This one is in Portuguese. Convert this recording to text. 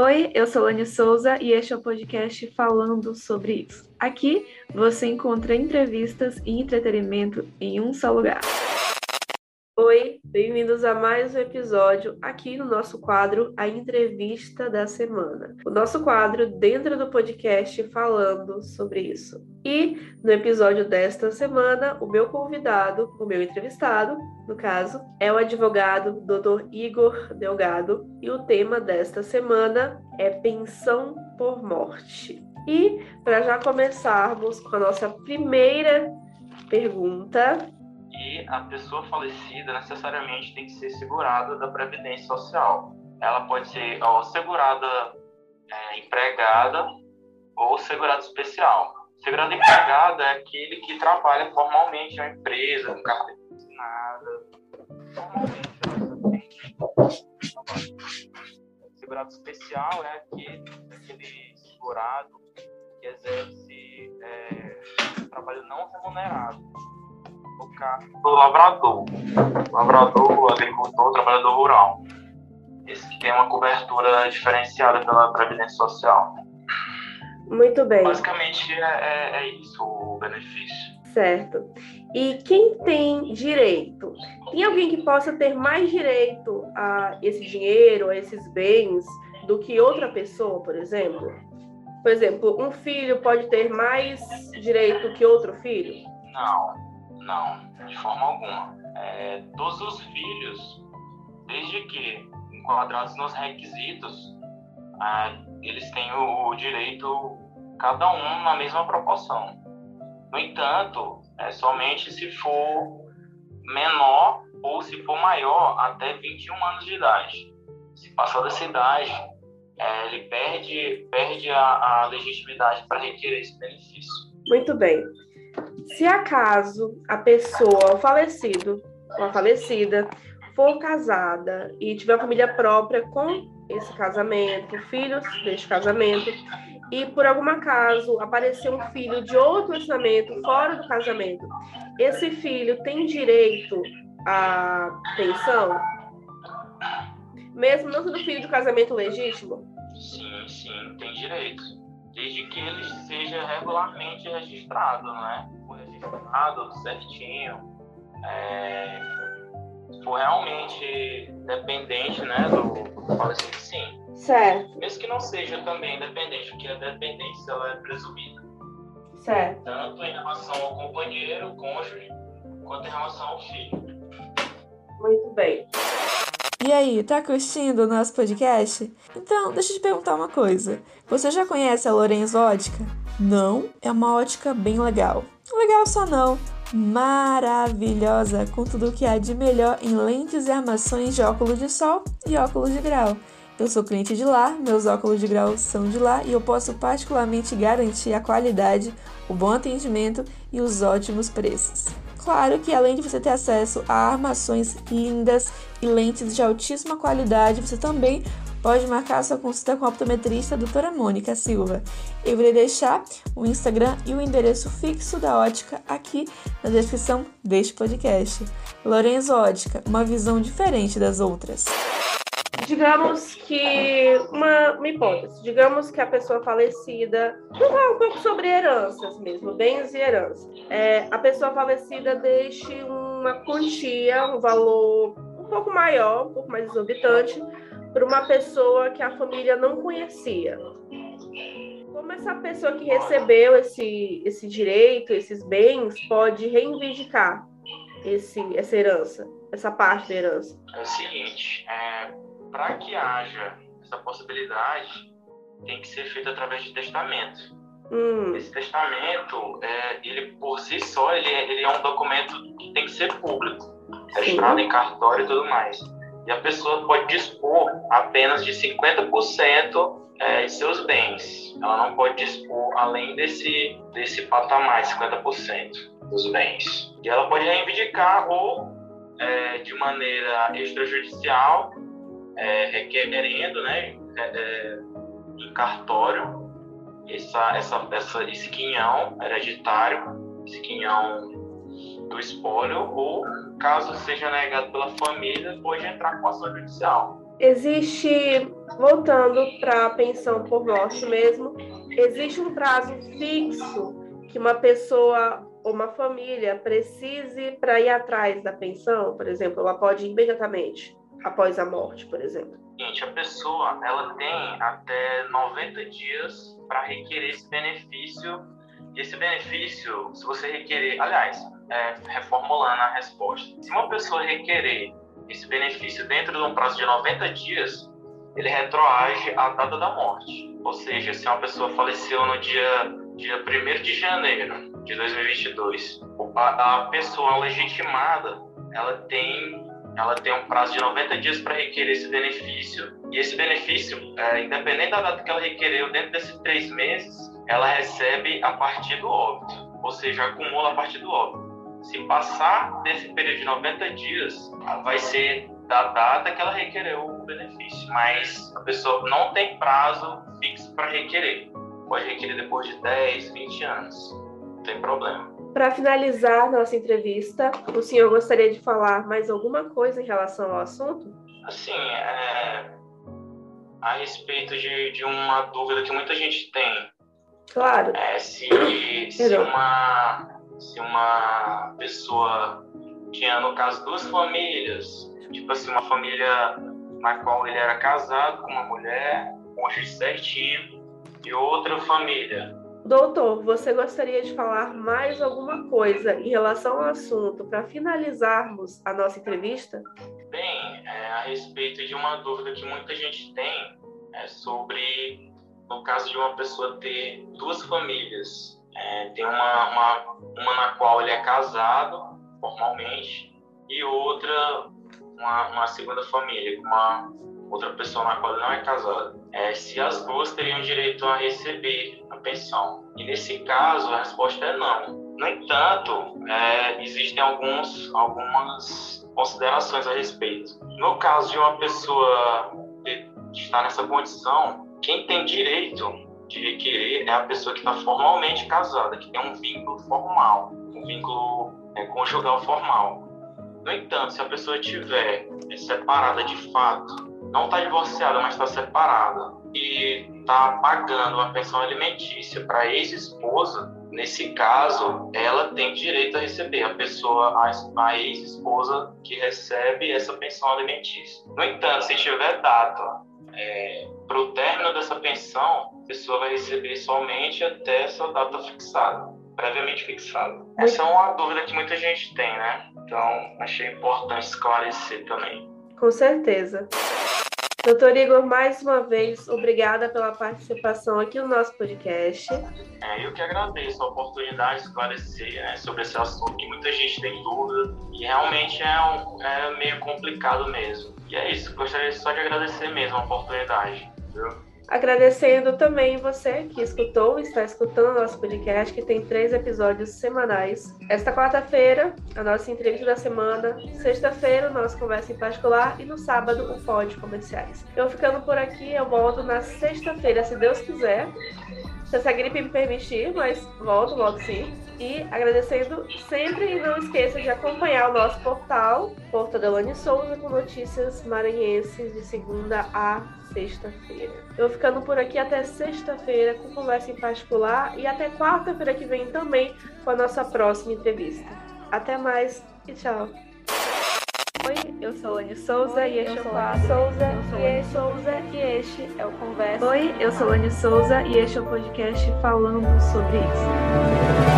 Oi, eu sou Lani Souza e este é o podcast falando sobre isso. Aqui você encontra entrevistas e entretenimento em um só lugar. Oi, bem-vindos a mais um episódio aqui no nosso quadro A Entrevista da Semana. O nosso quadro dentro do podcast falando sobre isso. E no episódio desta semana, o meu convidado, o meu entrevistado, no caso, é o advogado Dr. Igor Delgado, e o tema desta semana é pensão por morte. E para já começarmos com a nossa primeira pergunta, e a pessoa falecida necessariamente tem que ser segurada da Previdência Social. Ela pode ser ó, segurada é, empregada ou segurada especial. Segurada empregada é aquele que trabalha formalmente em uma empresa, com carteira assinada. Segurado especial é aquele, aquele segurado que exerce é, trabalho não remunerado do lavrador. Lavrador, agricultor, trabalhador rural. Esse que tem uma cobertura diferenciada pela Previdência Social. Muito bem. Basicamente é, é, é isso o benefício. Certo. E quem tem direito? Tem alguém que possa ter mais direito a esse dinheiro, a esses bens, do que outra pessoa, por exemplo? Por exemplo, um filho pode ter mais direito que outro filho? Não. Não, de forma alguma. É, todos os filhos, desde que enquadrados nos requisitos, é, eles têm o, o, direito, cada um na mesma proporção. No entanto, é somente se for menor ou se for maior até 21 anos de idade. Se passar dessa idade, é, ele perde, perde a, a legitimidade para requerer esse benefício. Muito bem. Se acaso a pessoa, o falecido ou a falecida, for casada e tiver uma família própria com esse casamento, filhos deste casamento, e por algum acaso aparecer um filho de outro relacionamento fora do casamento, esse filho tem direito à pensão? Mesmo não sendo filho de casamento legítimo? Sim, sim, tem direito. Desde que ele seja regularmente registrado, né? registrado certinho, é, se for realmente dependente né, do, do falecido, sim. Certo. Mesmo que não seja também dependente, porque a dependência ela é presumida. Certo. Tanto em relação ao companheiro, cônjuge, quanto em relação ao filho. Muito bem. E aí, tá curtindo o nosso podcast? Então, deixa eu te perguntar uma coisa. Você já conhece a Lorenz Ótica? Não, é uma ótica bem legal. Legal só não, maravilhosa com tudo o que há de melhor em lentes e armações de óculos de sol e óculos de grau. Eu sou cliente de lá, meus óculos de grau são de lá e eu posso particularmente garantir a qualidade, o bom atendimento e os ótimos preços. Claro que além de você ter acesso a armações lindas e lentes de altíssima qualidade, você também pode marcar sua consulta com a optometrista doutora Mônica Silva. Eu irei deixar o Instagram e o endereço fixo da ótica aqui na descrição deste podcast. Lorenzo Ótica, uma visão diferente das outras. Digamos que uma, uma hipótese, digamos que a pessoa falecida, vamos falar um pouco sobre heranças mesmo, bens e heranças. É, a pessoa falecida deixe uma quantia, um valor um pouco maior, um pouco mais exorbitante, para uma pessoa que a família não conhecia. Como essa pessoa que recebeu esse, esse direito, esses bens, pode reivindicar esse, essa herança, essa parte da herança? É o seguinte, é, para que haja essa possibilidade, tem que ser feito através de testamento. Hum. Esse testamento, é, ele por si só, ele, é, ele é um documento que tem que ser público, registrado em cartório e tudo mais e a pessoa pode dispor apenas de 50% é, de seus bens. Ela não pode dispor além desse, desse patamar, 50% dos bens. E ela pode reivindicar ou é, de maneira extrajudicial, é, requerendo né, é, é, em cartório. Essa, essa, essa, esse quinhão hereditário, esse quinhão do espólio, ou caso seja negado pela família, pode entrar com ação judicial. Existe Voltando para a pensão por morte mesmo, existe um prazo fixo que uma pessoa ou uma família precise para ir atrás da pensão, por exemplo, ela pode imediatamente após a morte, por exemplo? Gente, a pessoa ela tem até 90 dias para requerer esse benefício. Esse benefício, se você requerer, aliás, é, reformulando a resposta, se uma pessoa requerer esse benefício dentro de um prazo de 90 dias, ele retroage à data da morte. Ou seja, se uma pessoa faleceu no dia, dia 1 de janeiro de 2022, a, a pessoa legitimada ela tem ela tem um prazo de 90 dias para requerer esse benefício. E esse benefício, é, independente da data que ela requereu, dentro desses três meses, ela recebe a partir do óbito, ou seja, acumula a partir do óbito. Se passar desse período de 90 dias, vai ser da data que ela requereu o benefício, mas a pessoa não tem prazo fixo para requerer. Pode requerer depois de 10, 20 anos, não tem problema. Para finalizar nossa entrevista, o senhor gostaria de falar mais alguma coisa em relação ao assunto? Assim, é... a respeito de, de uma dúvida que muita gente tem. Claro. É se, se, uma, se uma pessoa tinha, no caso, duas famílias, tipo assim, uma família na qual ele era casado com uma mulher, cônjuge certinho, e outra família Doutor, você gostaria de falar mais alguma coisa em relação ao assunto para finalizarmos a nossa entrevista? Bem, é, a respeito de uma dúvida que muita gente tem é sobre, no caso de uma pessoa ter duas famílias, é, tem uma, uma, uma na qual ele é casado formalmente e outra uma, uma segunda família com uma outra pessoa na qual não é casado. É, se as duas teriam direito a receber pensão. E nesse caso, a resposta é não. No entanto, é, existem alguns, algumas considerações a respeito. No caso de uma pessoa está nessa condição, quem tem direito de requerer é a pessoa que está formalmente casada, que tem um vínculo formal, um vínculo é, conjugal formal. No entanto, se a pessoa estiver é, separada de fato, não está divorciada, mas está separada, e está pagando uma pensão alimentícia para ex-esposa, nesse caso, ela tem direito a receber, a pessoa, a, ex-esposa que recebe essa pensão alimentícia. No entanto, se tiver data é, para o término dessa pensão, a pessoa vai receber somente até essa data fixada, previamente fixada. Essa é uma dúvida que muita gente tem, né? Então, achei importante esclarecer também. Com certeza. Doutor Igor, mais uma vez, obrigada pela participação aqui no nosso podcast. É, eu que agradeço a oportunidade de esclarecer né, sobre esse assunto que muita gente tem dúvida e realmente é, um, é meio complicado mesmo. E é isso, gostaria só de agradecer mesmo a oportunidade. Viu? Agradecendo também você que escutou e está escutando o nosso podcast, que tem três episódios semanais. Esta quarta-feira, a nossa entrevista da semana. Sexta-feira, o nosso conversa em particular. E no sábado, o pódio comerciais. Eu ficando por aqui, eu volto na sexta-feira, se Deus quiser. Se essa gripe me permitir, mas volto logo sim. E agradecendo sempre e não esqueça de acompanhar o nosso portal, Porta Delane Souza, com notícias maranhenses de segunda a sexta-feira. Eu vou ficando por aqui até sexta-feira com conversa em particular e até quarta-feira que vem também com a nossa próxima entrevista. Até mais e tchau. Oi, eu sou Lani Souza Oi, e este é o quadro. Souza e Souza e este é o Conversa. Oi, eu sou Lani Souza e este é o podcast falando sobre isso.